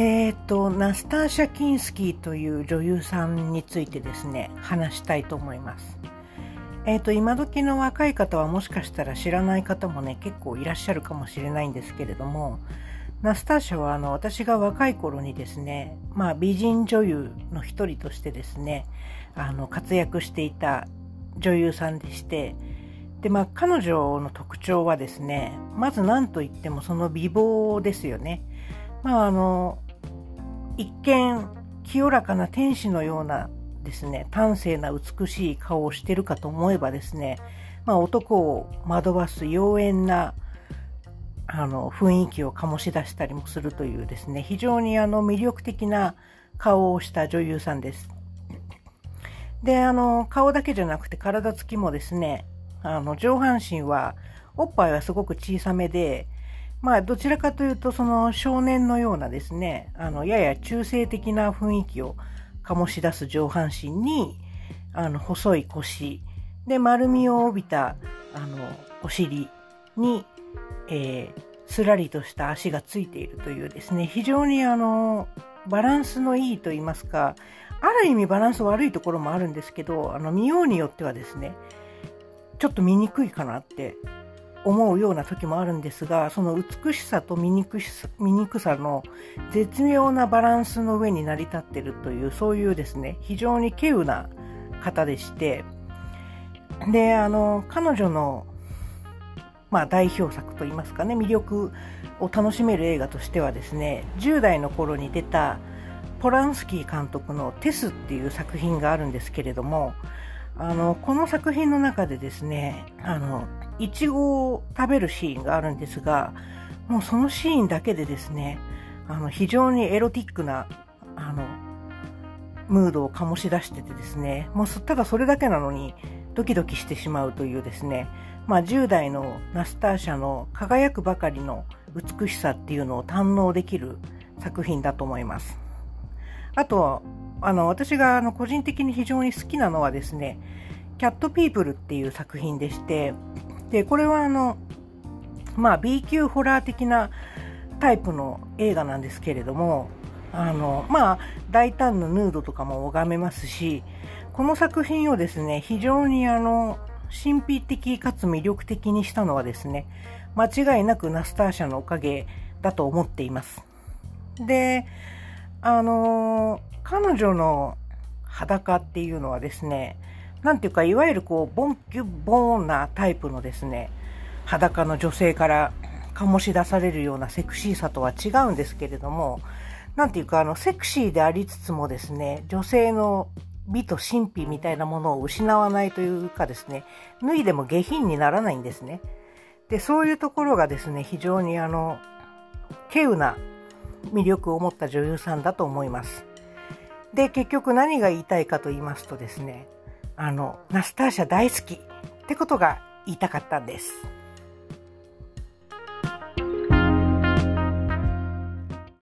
えっ、と、ナスターシャ・キンスキーという女優さんについてですね、話したいと思います。えっ、と、今時の若い方はもしかしたら知らない方もね、結構いらっしゃるかもしれないんですけれども、ナスターシャはあの私が若い頃にですね、まあ、美人女優の一人としてですね、あの活躍していた女優さんでして、で、まあ、彼女の特徴はですね、まず何と言ってもその美貌ですよね。まあ、あの、一見清らかな天使のようなですね、端正な美しい顔をしてるかと思えばですね、まあ、男を惑わす妖艶なあの雰囲気を醸し出したりもするというですね、非常にあの魅力的な顔をした女優さんです。で、あの、顔だけじゃなくて体つきもですね、あの、上半身は、おっぱいはすごく小さめで、まあ、どちらかというと、その少年のようなですね、あの、やや中性的な雰囲気を醸し出す上半身に、あの、細い腰、で、丸みを帯びた、あの、お尻に、えー、すらりとした足がついているというですね、非常にあの、バランスのいいと言いますか、ある意味バランス悪いところもあるんですけど、あの、見ようによってはですね、ちょっと見にくいかなって思うような時もあるんですが、その美しさと醜さ醜さの絶妙なバランスの上に成り立っているという、そういうですね、非常に稀有な方でして、で、あの、彼女の、まあ、代表作といいますかね、魅力を楽しめる映画としてはですね、10代の頃に出たポランスキー監督のテスっていう作品があるんですけれども、あの、この作品の中でですね、あの、いちごを食べるシーンがあるんですが、もうそのシーンだけでですね、あの、非常にエロティックな、あの、ムードを醸し出しててですね、もうただそれだけなのにドキドキしてしまうというですね、まあ10代のナスターシャの輝くばかりの美しさっていうのを堪能できる作品だと思います。あと、あの、私があの個人的に非常に好きなのはですね、キャットピープルっていう作品でして、で、これはあの、まあ B 級ホラー的なタイプの映画なんですけれども、あの、まあ大胆なヌードとかも拝めますし、この作品をですね、非常にあの、神秘的かつ魅力的にしたのはですね、間違いなくナスターシャのおかげだと思っています。で、あの彼女の裸っていうのはですね、なんていうか、いわゆるこう、ボンキュボーンなタイプのですね、裸の女性から醸し出されるようなセクシーさとは違うんですけれども、なんていうか、あの、セクシーでありつつもですね、女性の美と神秘みたいなものを失わないというかですね、脱いでも下品にならないんですね。で、そういうところがですね、非常にあの、稀有な魅力を持った女優さんだと思います。で、結局何が言いたいかと言いますとですね、あの、ナスターシャ大好きってことが言いたかったんです。